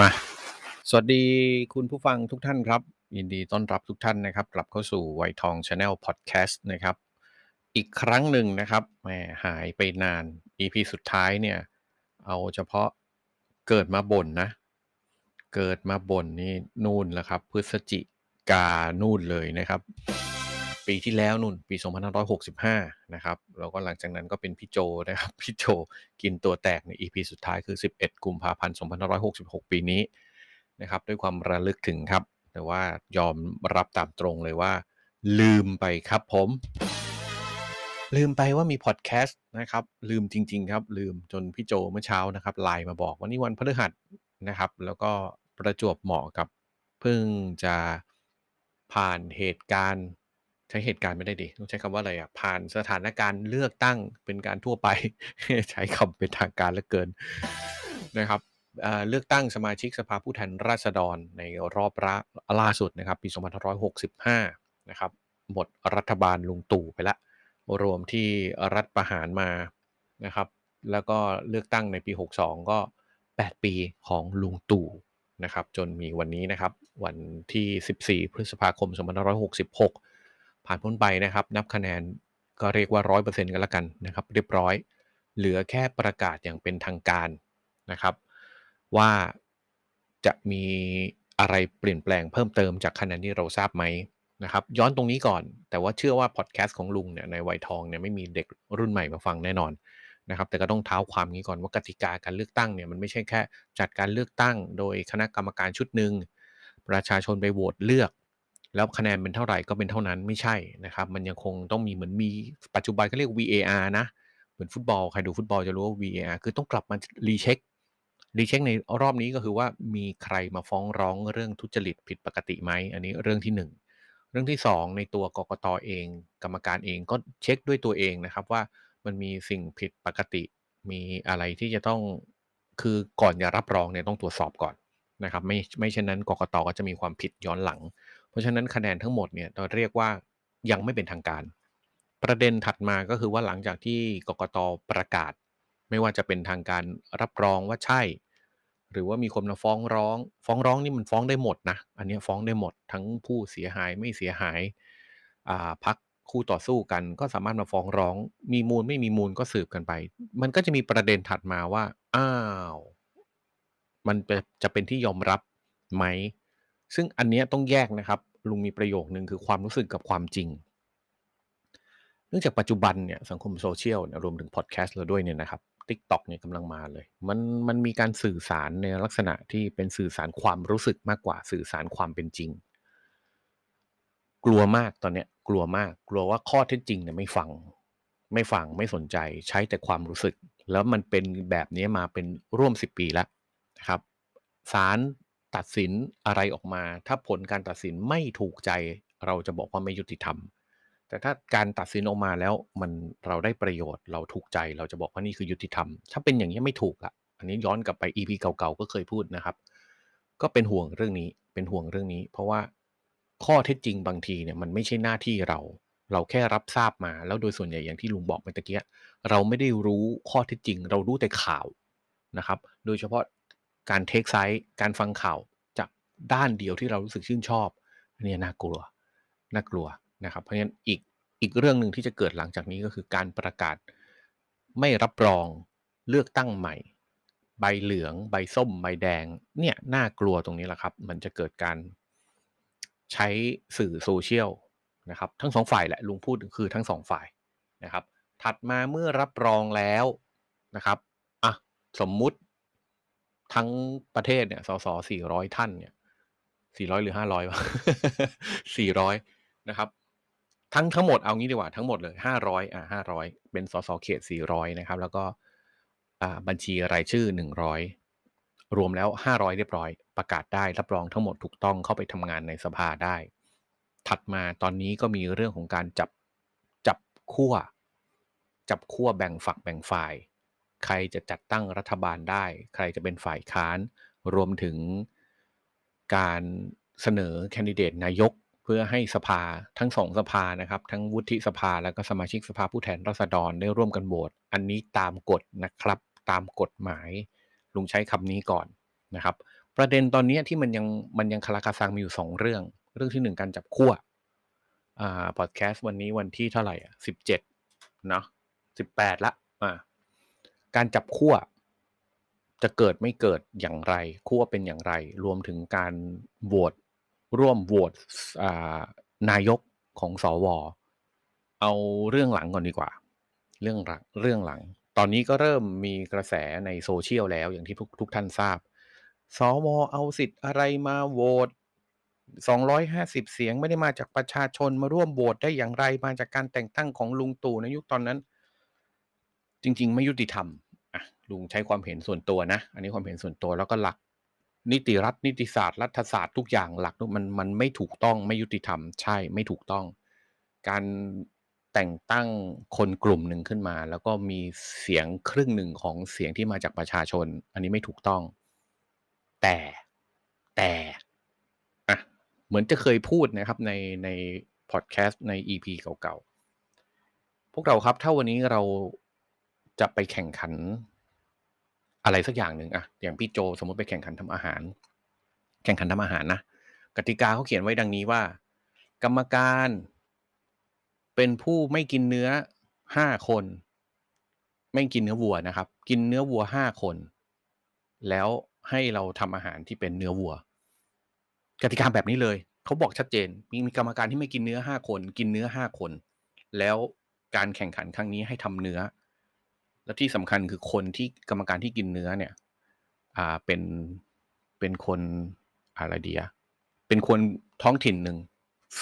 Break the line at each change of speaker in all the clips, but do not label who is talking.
มา สวัสดีคุณผู้ฟังทุกท่านครับ ยินดีต้อนรับทุกท่านนะครับ กลับเข้าสู่ไวทอง Channel Podcast นะครับ อีกครั้งหนึ่งนะครับแหมหายไปนาน EP สุดท้ายเนี่ย เอาเฉพาะเกิดมาบ่นนะ เกิดมาบ่นนี่นู่นแหละครับ พฤศจิกานู่นเลยนะครับ ปีที่แล้วนู่นปี 2565 นะครับแล้วก็หลังจากนั้นก็เป็นพี่โจนะครับพี่โจกินตัวแตกใน EP สุดท้ายคือ 11 กุมภาพันธ์ 2566 ปีนี้นะครับด้วยความระลึกถึงครับ แต่ว่ายอมรับตามตรงเลยว่า ลืมไปครับผม ลืมไปว่ามีพอดแคสต์นะครับ ลืมจริง ๆ ครับ ลืมจนพี่โจเมื่อเช้านะครับไลน์มาบอกว่านี่วันพฤหัสนะครับ แล้วก็ประจวบเหมาะกับเพิ่งจะผ่านเหตุการณ์ ใช้เหตุการณ์ไม่ได้ดิต้องใช้คำว่าอะไรอะผ่านสถานการณ์เลือกตั้งเป็นการทั่วไป ใช้คำเป็นทางการเหลือเกินนะครับเเลือกตั้งสมาชิกสภาผู้แทนราษฎรในรอบละล่าสุดนะครับปี2565นะครับหมดรัฐบาลลุงตู่ไปละ รวมที่รัฐประหารมานะครับ แล้วก็เลือกตั้งในปี 62 ก็ 8 ปีของลุงตู่นะครับ จนมีวันนี้นะครับ วันที่ 14 พฤษภาคม2566 ผ่านพ้นไปนะครับ นับคะแนนก็เรียกว่า 100%กันแล้วกันนะครับ เรียบร้อย เหลือแค่ประกาศอย่างเป็นทางการนะครับ ว่าจะมีอะไรเปลี่ยนแปลงเพิ่มเติมจากคะแนนที่เราทราบไหมนะครับ ย้อนตรงนี้ก่อน แต่ว่าเชื่อว่าพอดแคสต์ของลุงเนี่ยในวัยทองเนี่ยไม่มีเด็กรุ่นใหม่มาฟังแน่นอนนะครับแต่ก็ต้องเท้าความนี้ก่อนว่ากติกาการเลือกตั้งเนี่ยมันไม่ใช่แค่จัดการเลือกตั้ง โดยคณะกรรมการชุดหนึ่งประชาชนไปโหวตเลือก แล้วคะแนนเป็นเท่าไหร่ก็เป็นเท่านั้นไม่ใช่นะครับ มันยังคงต้องมีเหมือนมีปัจจุบันเขาเรียก VAR นะ เหมือนฟุตบอล ใครดูฟุตบอลจะรู้ว่า VAR คือต้องกลับมารีเช็ครีเช็คในรอบนี้ก็คือว่ามีใครมาฟ้องร้องเรื่องทุจริตผิดปกติไหมอันนี้เรื่องที่ 1 เรื่องที่ 2 ในตัวกกตเอง กรรมการเองก็เช็คด้วยตัวเองนะครับว่ามันมีสิ่งผิดปกติมีอะไรที่จะต้องคือก่อนจะรับรองเนี่ยต้องตรวจสอบก่อนนะครับไม่ไม่เช่นนั้นกกตก็จะมีความผิดย้อนหลัง ราะฉะนั้นคะแนนทั้งหมดเนี่ยเราเรียกว่ายังไม่เป็นทางการ ประเด็นถัดมาก็คือว่าหลังจากที่กกตประกาศ ไม่ว่าจะเป็นทางการรับรองว่าใช่ หรือว่ามีคนมาฟ้องร้อง ฟ้องร้องนี่มันฟ้องได้หมดนะอันนี้ฟ้องได้หมดทั้งผู้เสียหายไม่เสียหายอ่าพักคู่ต่อสู้กันก็สามารถมาฟ้องร้อง มีมูลไม่มีมูลก็สืบกันไป มันก็จะมีประเด็นถัดมาว่า อ้าว มันจะเป็นที่ยอมรับไหม ซึ่งอันนี้ต้องแยกนะครับ ลุงมีประโยคนึงคือความรู้สึกกับความจริง เนื่องจากปัจจุบันเนี่ยสังคมโซเชียลเนี่ยรวมถึงพอดแคสต์เราด้วยเนี่ยนะครับ TikTok เนี่ยกำลังมาเลย มันมันมีการสื่อสารในลักษณะที่เป็นสื่อสารความรู้สึกมากกว่าสื่อสารความเป็นจริง กลัวมากตอนเนี้ยกลัวมากกลัวว่าข้อเท็จจริงเนี่ยไม่ฟัง ไม่ฟังไม่สนใจใช้แต่ความรู้สึก แล้วมันเป็นแบบนี้มาเป็นร่วม10ปีแล้วนะครับศาล ตัดสินอะไรออกมา ถ้าผลการตัดสินไม่ถูกใจ เราจะบอกว่าไม่ยุติธรรม แต่ถ้าการตัดสินออกมาแล้วมันเราได้ประโยชน์เราถูกใจเราจะบอกว่านี่คือยุติธรรม ถ้าเป็นอย่างนี้ไม่ถูกละอันนี้ย้อนกลับไป EP เก่าๆก็เคยพูดนะครับ ก็เป็นห่วงเรื่องนี้เป็นห่วงเรื่องนี้ เพราะว่าข้อเท็จจริงบางทีเนี่ยมันไม่ใช่หน้าที่เรา เราแค่รับทราบมา แล้วโดยส่วนใหญ่อย่างที่ลุงบอกเมื่อกี้เราไม่ได้รู้ข้อเท็จจริง เรารู้แต่ข่าวนะครับ โดยเฉพาะ การเทคไซส์การฟังข่าวจากด้านเดียวที่เรารู้สึกชื่นชอบอันนี้น่ากลัวน่ากลัวนะครับ เพราะฉะนั้นอีกอีกเรื่องหนึ่งที่จะเกิดหลังจากนี้ก็คือการประกาศ ไม่รับรองเลือกตั้งใหม่ ใบเหลือง ใบส้ม ใบแดง เนี่ยน่ากลัวตรงนี้แหละครับ มันจะเกิดการใช้สื่อโซเชียลนะครับ ทั้งสองฝ่ายแหละลุงพูดคือทั้งสองฝ่ายนะครับ ถัดมาเมื่อรับรองแล้วนะครับอะสมมุติ ทั้งประเทศเนี่ย สสสี่ร้อยท่านเนี่ยสี่ร้อยหรือห้าร้อยวะสี่ร้อยนะครับ ทั้งทั้งหมดเอางี้ดีกว่าทั้งหมดเลยห้าร้อยอ่าห้าร้อยเป็นสสเขตสี่ร้อยนะครับ แล้วก็อ่าบัญชีรายชื่อหนึ่งร้อยรวมแล้ว500เรียบร้อย ประกาศได้รับรองทั้งหมดถูกต้องเข้าไปทำงานในสภาได้ ถัดมาตอนนี้ก็มีเรื่องของการจับจับขั้วจับขั้วแบ่งฝักแบ่งฝ่าย ใครจะจัดตั้งรัฐบาลได้ ใครจะเป็นฝ่ายค้าน รวมถึงการเสนอแคนดิเดตนายกเพื่อให้สภาทั้งสองสภานะครับ ทั้งวุฒิสภาและก็สมาชิกสภาผู้แทนราษฎรได้ร่วมกันโหวตอันนี้ตามกฎนะครับ ตามกฎหมาย ลุงใช้คำนี้ก่อนนะครับ ประเด็นตอนนี้ที่มันยังมันยังคาราคาซังมีอยู่สองเรื่อง เรื่องที่หนึ่งการจับขั้วอ่าพอดแคสต์วันนี้วันที่เท่าไหร่อะสิบเจ็ดเนาะสิบแปดละอ่า การจับขั้วจะเกิดไม่เกิดอย่างไรขั้วเป็นอย่างไร รวมถึงการโหวตร่วมโหวตนายกของสวเอาเรื่องหลังก่อนดีกว่า เรื่องหลังเรื่องหลัง ตอนนี้ก็เริ่มมีกระแสในโซเชียลแล้วอย่างที่ทุกทุกท่านทราบสวเอาสิทธิ์อะไรมาโหวต250 เสียงไม่ได้มาจากประชาชนมาร่วมโหวตได้อย่างไรมาจากการแต่งตั้งของลุงตู่ในยุคตอนนั้น จริง ๆ ไม่ยุติธรรม ลุงใช้ความเห็นส่วนตัวนะ อันนี้ความเห็นส่วนตัวแล้วก็หลัก นิติรัฐนิติศาสตร์รัฐศาสตร์ทุกอย่างหลักมันมันไม่ถูกต้องไม่ยุติธรรมใช่ไม่ถูกต้อง การแต่งตั้งคนกลุ่มหนึ่งขึ้นมา แล้วก็มีเสียงครึ่งหนึ่งของเสียงที่มาจากประชาชน อันนี้ไม่ถูกต้อง แต่แต่อะเหมือนจะเคยพูดนะครับในในพอดแคสต์ใน EP เก่าๆ พวกเราครับถ้าวันนี้เราจะไปแข่งขัน อะไรสักอย่างหนึ่งอะอย่างพี่โจสมมติไปแข่งขันทำอาหาร แข่งขันทำอาหารนะกติกาเขาเขียนไว้ดังนี้ว่า กรรมการ เป็นผู้ไม่กินเนื้อห้าคน ไม่กินเนื้อวัวนะครับ กินเนื้อวัวห้าคน แล้วให้เราทำอาหารที่เป็นเนื้อวัว กติกาแบบนี้เลยเขาบอกชัดเจน มีมีกรรมการที่ไม่กินเนื้อห้าคน กินเนื้อห้าคน แล้วการแข่งขันครั้งนี้ให้ทำเนื้อ และที่สำคัญคือคนที่กรรมการที่กินเนื้อเนี่ย อ่าเป็นเป็นคนอะไรเดีอะเป็นคนท้องถิ่นหนึ่ง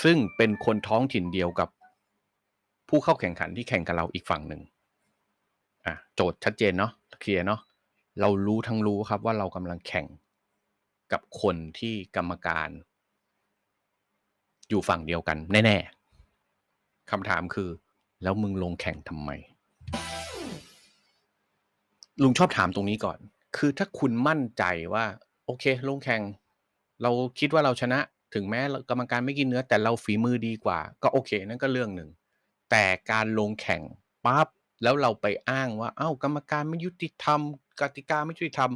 ซึ่งเป็นคนท้องถิ่นเดียวกับผู้เข้าแข่งขันที่แข่งกับเราอีกฝั่งหนึ่งอะโจทย์ชัดเจนเนาะเคลียร์เนาะเรารู้ทั้งรู้ครับว่าเรากำลังแข่งกับคนที่กรรมการ อยู่ฝั่งเดียวกัน แน่ ๆคำถามคือ แล้วมึงลงแข่งทำไม ลุงชอบถามตรงนี้ก่อน คือถ้าคุณมั่นใจว่า โอเค ลงแข่ง เราคิดว่าเราชนะถึงแม้กรรมการไม่กินเนื้อ แต่เราฝีมือดีกว่า ก็โอเค นั่นก็เรื่องหนึ่ง แต่การลงแข่งปั๊บแล้วเราไปอ้างว่า เอ้ากรรมการไม่ยุติธรรมกติกาไม่ยุติธรรม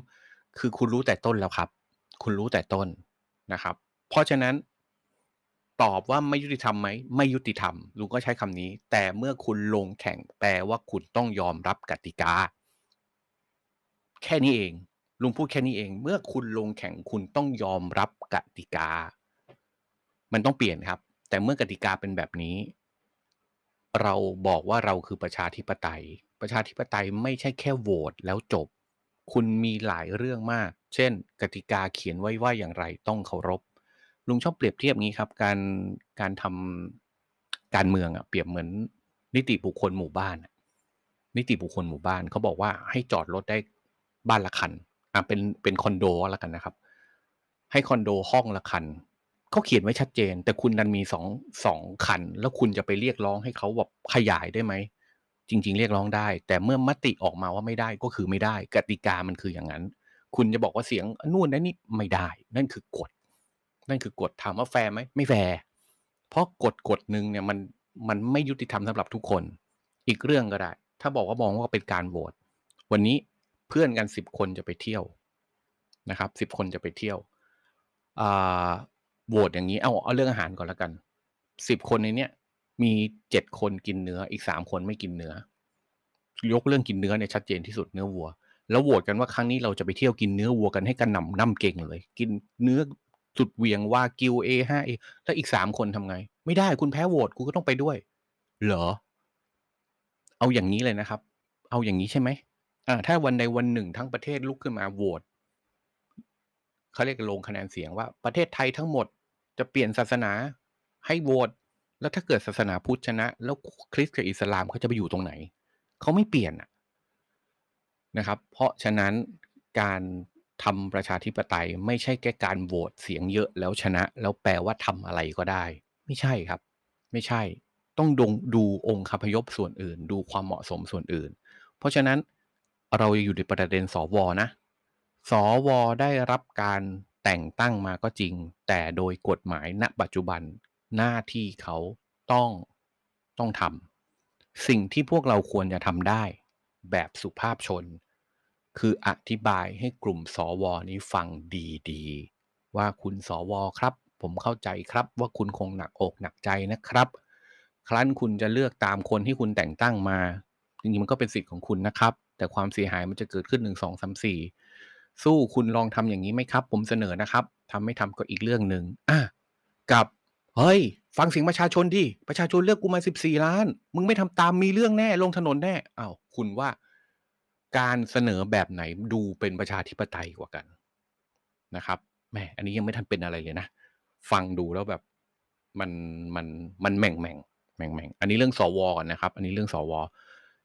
คือคุณรู้แต่ต้นแล้วครับ คุณรู้แต่ต้นนะครับ เพราะฉะนั้นตอบว่าไม่ยุติธรรมไหมไม่ยุติธรรมลุงก็ใช้คำนี้ แต่เมื่อคุณลงแข่งแปลว่าคุณต้องยอมรับกติกา แค่นี้เอง ลุงพูดแค่นี้เอง เมื่อคุณลงแข่งคุณต้องยอมรับกติกา มันต้องเปลี่ยนครับ แต่เมื่อกติกาเป็นแบบนี้ เราบอกว่าเราคือประชาธิปไตย ประชาธิปไตยไม่ใช่แค่โหวตแล้วจบ คุณมีหลายเรื่องมาก เช่น กติกาเขียนไว้ว่าอย่างไรต้องเคารพ ลุงชอบเปรียบเทียบงี้ครับ การการทำการเมืองอะเปรียบเหมือนนิติบุคคลหมู่บ้านนิติบุคคลหมู่บ้านเขาบอกว่าให้จอดรถได้ บ้านละคันอะเป็นเป็นคอนโดละกันนะครับ ให้คอนโดห้องละคันเขาเขียนไว้ชัดเจน แต่คุณดันมีสองสองคัน แล้วคุณจะไปเรียกร้องให้เขาแบบขยายได้ไหมจริง ๆ เรียกร้องได้ แต่เมื่อมติออกมาว่าไม่ได้ก็คือไม่ได้ กติกามันคืออย่างนั้น คุณจะบอกว่าเสียงนู่นนั่นนี่ไม่ได้ นั่นคือกฎนั่นคือกฎถามว่าแฟร์ไหมไม่แฟร์เพราะกฎกฎหนึ่งเนี่ยมันมันไม่ยุติธรรมสำหรับทุกคน อีกเรื่องก็ได้ ถ้าบอกว่ามองว่าเป็นการโหวตวันนี้ เพื่อนกันสิบคนจะไปเที่ยวนะครับสิบคนจะไปเที่ยวโหวตอย่างนี้เอาเอาเรื่องอาหารก่อนแล้วกันสิบคนในเนี้ยมีเจ็ดคนกินเนื้ออีกสามคนไม่กินเนื้อ ยกเรื่องกินเนื้อเนี่ยชัดเจนที่สุดเนื้อวัว แล้วโหวตกันว่าครั้งนี้เราจะไปเที่ยวกินเนื้อวัวกันให้กันหน่ำน้ำเก่งเลย กินเนื้อสุดเวียงวากิวเอห้าเอแล้วอีกสามคนทำไง ไม่ได้คุณแพ้โหวตคุณก็ต้องไปด้วย เหรอ เอาอย่างนี้เลยนะครับ เอาอย่างนี้ใช่ไหม อ่า ถ้าวันใดวันหนึ่งทั้งประเทศลุกขึ้นมาโหวตเขาเรียกลงคะแนนเสียงว่าประเทศไทยทั้งหมดจะเปลี่ยนศาสนาให้โหวตแล้วถ้าเกิดศาสนาพุทธชนะ แล้วคริสต์กับอิสลามเขาจะไปอยู่ตรงไหน เขาไม่เปลี่ยนนะครับ เพราะฉะนั้นการทำประชาธิปไตยไม่ใช่แค่การโหวตเสียงเยอะแล้วชนะ แล้วแปลว่าทำอะไรก็ได้ ไม่ใช่ครับ ไม่ใช่ ต้องดงดูองค์คพยพส่วนอื่น ดูความเหมาะสมส่วนอื่น เพราะฉะนั้น เราอยู่ในประเด็นสวนะ สวได้รับการแต่งตั้งมาก็จริง แต่โดยกฎหมายณปัจจุบันหน้าที่เขาต้องต้องทำสิ่งที่พวกเราควรจะทำได้ แบบสุภาพชน คืออธิบายให้กลุ่มสวนี้ฟังดีๆ ว่าคุณสวครับ ผมเข้าใจครับว่าคุณคงหนักอกหนักใจนะครับ ครั้นคุณจะเลือกตามคนที่คุณแต่งตั้งมาจริงๆมันก็เป็นสิทธิ์ของคุณนะครับ แต่ความเสียหายมันจะเกิดขึ้นหนึ่งสองสามสี่สู้คุณลองทำอย่างนี้ไหมครับ ผมเสนอนะครับทำไม่ทำก็อีกเรื่องหนึ่งอะกับเฮ้ย ฟังเสียงประชาชนดิประชาชนเลือกกูมาสิบสี่ล้าน มึงไม่ทำตามมีเรื่องแน่ลงถนนแน่อ้าวคุณว่าการเสนอแบบไหนดูเป็นประชาธิปไตยกว่ากันนะครับแหมอันนี้ยังไม่ทันเป็นอะไรเลยนะ ฟังดูแล้วแบบมันมันมันแม่งแม่งแม่งแม่งอันนี้เรื่องสวก่อนนะครับ อันนี้เรื่องสว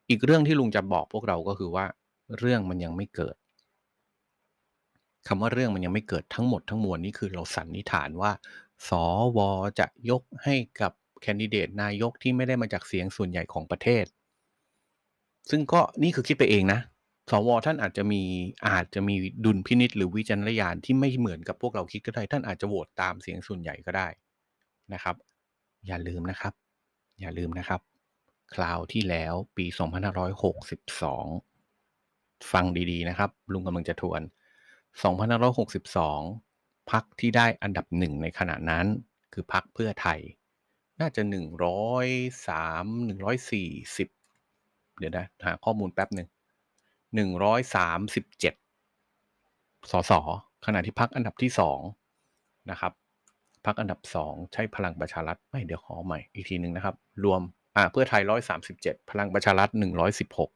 อีกเรื่องที่ลุงจะบอกพวกเราก็คือว่า เรื่องมันยังไม่เกิดคำว่าเรื่องมันยังไม่เกิดทั้งหมดทั้งมวลนี่คือเราสันนิษฐานว่า สวจะยกให้กับแคนดิเดตนายกที่ไม่ได้มาจากเสียงส่วนใหญ่ของประเทศ ซึ่งก็นี่คือคิดไปเองนะสวท่านอาจจะมีอาจจะมีดุลพินิษหรือวิจารณญาณที่ไม่เหมือนกับพวกเราคิดก็ได้ ท่านอาจจะโหวตตามเสียงส่วนใหญ่ก็ได้นะครับ อย่าลืมนะครับ อย่าลืมนะครับ คราวที่แล้วปี 2562 ฟังดีๆนะครับ ลุงกำลังจะทวน 2562 พักที่ได้อันดับหนึ่งในขณะนั้น คือพักเพื่อไทย น่าจะ 103 140 เดี๋ยวนะ หาข้อมูลแป๊บหนึ่ง137 สส ขณะที่พักอันดับที่สองนะครับพักอันดับสองใช่พลังประชารัฐไม่เดี๋ยวขอใหม่อีกทีหนึ่งนะครับ รวม อ่าเพื่อไทย137พลังประชารัฐ116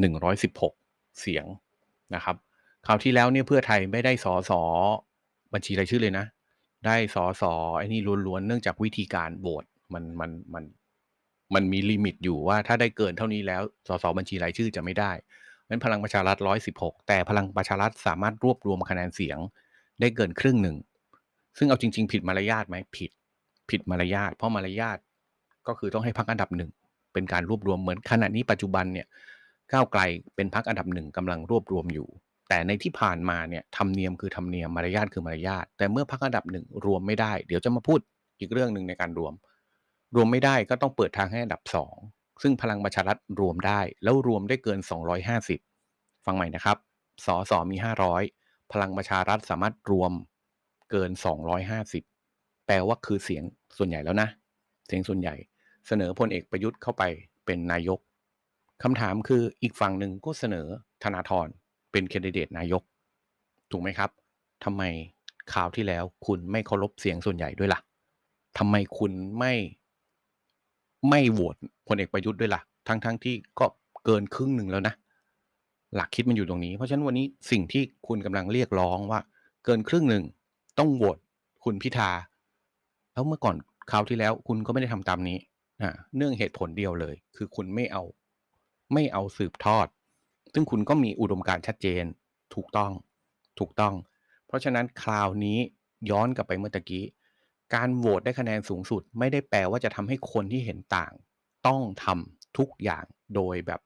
116เสียงนะครับคราวที่แล้วเนี่ยเพื่อไทยไม่ได้สอสอบัญชีรายชื่อเลยนะ ได้สอสอไอ้นี่ล้วนๆเนื่องจากวิธีการโหวตมันมันมันมันมีลิมิตอยู่ว่าถ้าได้เกินเท่านี้แล้วสสบัญชีรายชื่อจะไม่ได้นั้นพลังประชารัฐ116แต่พลังประชารัฐสามารถรวบรวมคะแนนเสียงได้เกินครึ่งหนึ่ง ซึ่งเอาจริง ๆ ผิดมารยาทไหมผิด ผิดมารยาทเพราะมารยาท ก็คือต้องให้พักอันดับหนึ่งเป็นการรวบรวมเหมือนขณะนี้ปัจจุบันเนี่ยก้าวไกลเป็นพักอันดับหนึ่งกำลังรวบรวมอยู่ แต่ในที่ผ่านมาเนี่ยธรรมเนียมคือธรรมเนียมมารยาทคือมารยาทแต่เมื่อพักอันดับหนึ่งรวมไม่ได้ เดี๋ยวจะมาพูดอีกเรื่องหนึ่งในการรวม รวมไม่ได้ก็ต้องเปิดทางให้อันดับสองซึ่งพลังประชารัฐรวมได้ แล้วรวมได้เกิน 250 ฟังใหม่นะครับสอสอมี 500 พลังประชารัฐสามารถรวมเกิน 250 แปลว่าคือเสียงส่วนใหญ่แล้วนะ เสียงส่วนใหญ่ เสนอพลเอกประยุทธ์เข้าไปเป็นนายกคำถามคืออีกฝั่งหนึ่งก็เสนอธนาธรเป็นแคนดิเดตนายก ถูกไหมครับทำไมข่าวที่แล้วคุณไม่เคารพเสียงส่วนใหญ่ด้วยล่ะทำไมคุณไม่ไม่โหวตพลเอกประยุทธ์ด้วยล่ะ ทั้งๆทที่ก็เกินครึ่งหนึ่งแล้วนะ หลักคิดมันอยู่ตรงนี้ เพราะฉะนั้นวันนี้สิ่งที่คุณกำลังเรียกร้องว่า เกินครึ่งหนึ่งต้องโหวตคุณพิธาแล้วเมื่อก่อนคราวที่แล้วคุณก็ไม่ได้ทำตามนี้ อ่าเนื่องเหตุผลเดียวเลย คือคุณไม่เอาไม่เอาสืบทอด ซึ่งคุณก็มีอุดมการณ์ชัดเจนถูกต้องถูกต้อง เพราะฉะนั้นคราวนี้ย้อนกลับไปเมื่อกี้ การโหวตได้คะแนนสูงสุด ไม่ได้แปลว่าจะทำให้คนที่เห็นต่าง ต้องทำทุกอย่างโดยแบบ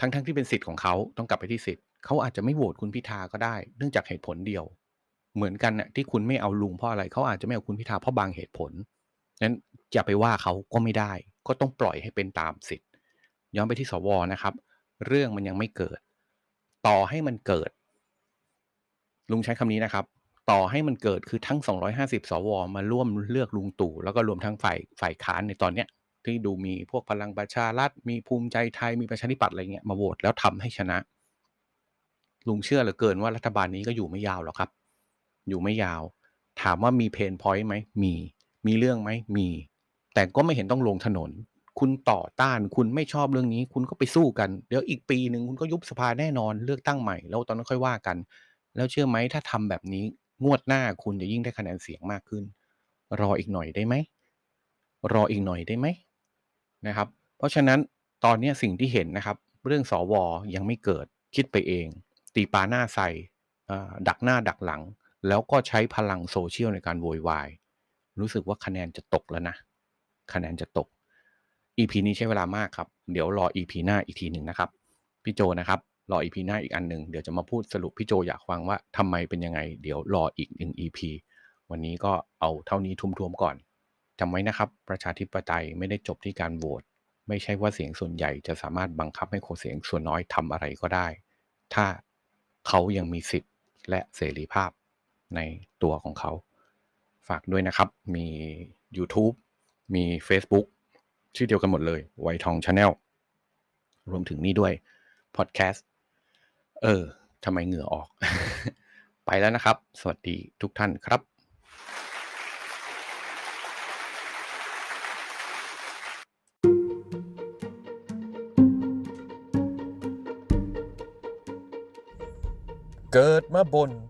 ทั้งๆทที่เป็นสิทธิ์ของเขาต้องกลับไปที่สิทธิ์เขาอาจจะไม่โหวตคุณพิธาก็ได้ เนื่องจากเหตุผลเดียว เหมือนกันน่ะที่คุณไม่เอาลุงเพราะอะไรเขาอาจจะไม่เอาคุณพิธาเพราะบางเหตุผล นั้นอย่าไปว่าเขาก็ไม่ได้ ก็ต้องปล่อยให้เป็นตามสิทธิ์ ย้อนไปที่สวนะครับ เรื่องมันยังไม่เกิด ต่อให้มันเกิด ลุงใช้คำนี้นะครับ ต่อให้มันเกิดคือทั้ง 250 สว มาร่วมเลือกลุงตู่แล้วก็รวมทั้งฝ่ายฝ่ายค้านในตอนเนี้ยที่ดูมีพวกพลังประชารัฐมีภูมิใจไทยมีประชาธิปัตย์อะไรเงี้ยมาโหวตแล้วทำให้ชนะ ลุงเชื่อเหลือเกินว่ารัฐบาลนี้ก็อยู่ไม่ยาวหรอกครับ อยู่ไม่ยาว ถามว่ามีเพนพอยต์ไหมมี มีเรื่องไหมมี แต่ก็ไม่เห็นต้องลงถนน คุณต่อต้านคุณไม่ชอบเรื่องนี้ คุณก็ไปสู้กันเดี๋ยวอีกปีหนึ่งคุณก็ยุบสภาแน่นอนเลือกตั้งใหม่แล้วตอนนั้นค่อยว่ากัน แล้วเชื่อไหมถ้าทำแบบนี้งวดหน้าคุณจะยิ่งได้คะแนนเสียงมากขึ้น รออีกหน่อยได้ไหมรออีกหน่อยได้ไหมนะครับ เพราะฉะนั้นตอนนี้สิ่งที่เห็นนะครับ เรื่องสวยังไม่เกิดคิดไปเอง ตีปาหน้าใส่อ่าดักหน้าดักหลัง แล้วก็ใช้พลังโซเชียลในการโวยวาย รู้สึกว่าคะแนนจะตกแล้วนะ คะแนนจะตก EP นี้ใช้เวลามากครับ เดี๋ยวรอ EP หน้าอีกทีหนึ่งนะครับ พี่โจนะครับ รอ EP หน้าอีกอันหนึ่งเดี๋ยวจะมาพูดสรุปพี่โจอยากฟังว่าทำไมเป็นยังไง เดี๋ยวรออีกหนึ่ง EP วันนี้ก็เอาเท่านี้ทุ่มๆก่อนจำไว้นะครับ ประชาธิปไตยไม่ได้จบที่การโหวตไม่ใช่ว่าเสียงส่วนใหญ่จะสามารถบังคับให้คนเสียงส่วนน้อยทำอะไรก็ได้ ถ้าเขายังมีสิทธิ์และเสรีภาพในตัวของเขา ฝากด้วยนะครับ มี YouTube มี Facebook ชื่อเดียวกันหมดเลยไวทอง Channel รวมถึงนี่ด้วยพอดแคสต์เออทำไมเหงื่อออก ไปแล้วนะครับ สวัสดีทุกท่านครับ
เกิดมาบนไม่บนที่มัน